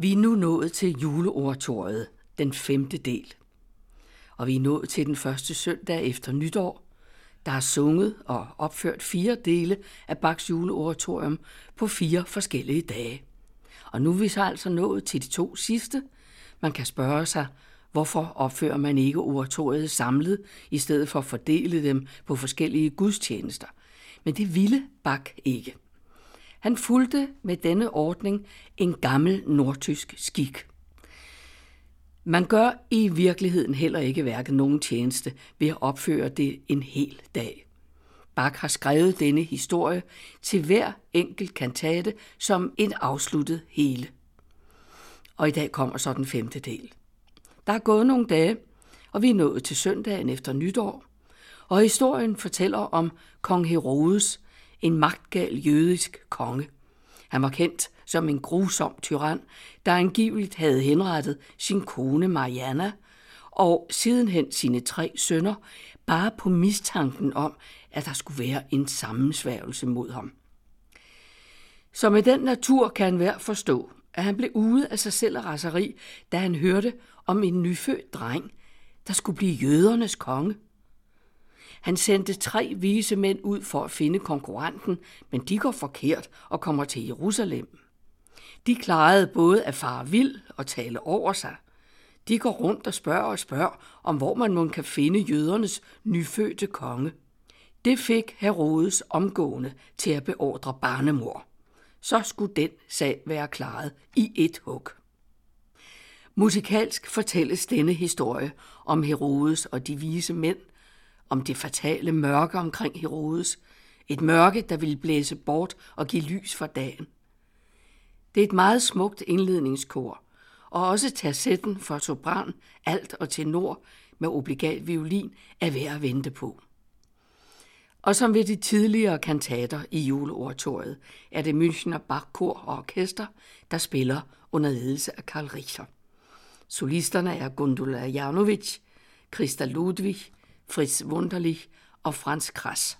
Vi er nu nået til juleoratoriet, den femte del. Og vi er nået til den første søndag efter nytår. Der er sunget og opført fire dele af Bachs juleoratorium på fire forskellige dage. Og nu er vi så altså nået til de to sidste. Man kan spørge sig, hvorfor opfører man ikke oratoriet samlet, i stedet for at fordele dem på forskellige gudstjenester. Men det ville Bach ikke. Han fulgte med denne ordning en gammel nordtysk skik. Man gør i virkeligheden heller ikke værket nogen tjeneste ved at opføre det en hel dag. Bach har skrevet denne historie til hver enkelt kantate som en afsluttet hele. Og i dag kommer så den femte del. Der er gået nogle dage, og vi er nået til søndagen efter nytår, og historien fortæller om kong Herodes, en magtgal jødisk konge. Han var kendt som en grusom tyran, der angiveligt havde henrettet sin kone Mariana og sidenhen sine tre sønner, bare på mistanken om, at der skulle være en sammensværgelse mod ham. Så med den natur kan hver forstå, at han blev ude af sig selv af raseri, da han hørte om en nyfødt dreng, der skulle blive jødernes konge. Han sendte tre vise mænd ud for at finde konkurrenten, men de går forkert og kommer til Jerusalem. De klarede både at fare vild og tale over sig. De går rundt og spørger og spørger, om hvor man må kan finde jødernes nyfødte konge. Det fik Herodes omgående til at beordre barnemor. Så skulle den sag være klaret i et hug. Musikalsk fortælles denne historie om Herodes og de vise mænd, om det fatale mørke omkring Herodes, et mørke, der ville blæse bort og give lys for dagen. Det er et meget smukt indledningskor, og også tassetten for sopran, alt og tenor med obligat violin er værd at vente på. Og som ved de tidligere kantater i juleoratoriet, er det Münchner Bachkor og orkester, der spiller under ledelse af Karl Richter. Solisterne er Gundula Janovic, Christa Ludwig, Fritz Wunderlich og Franz Krass.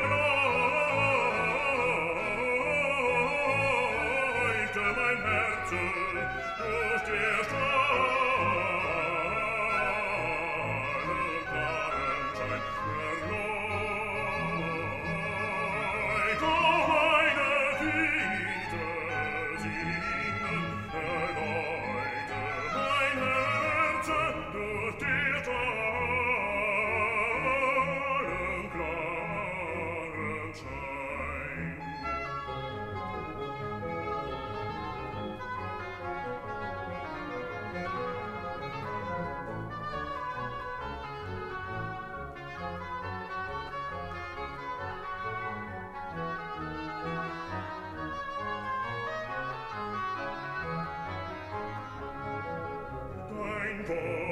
in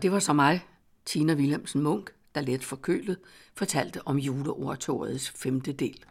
Og det var så mig, Tina Wilhelmsen Munk, der let forkølet fortalte om juleoratoriets femte del.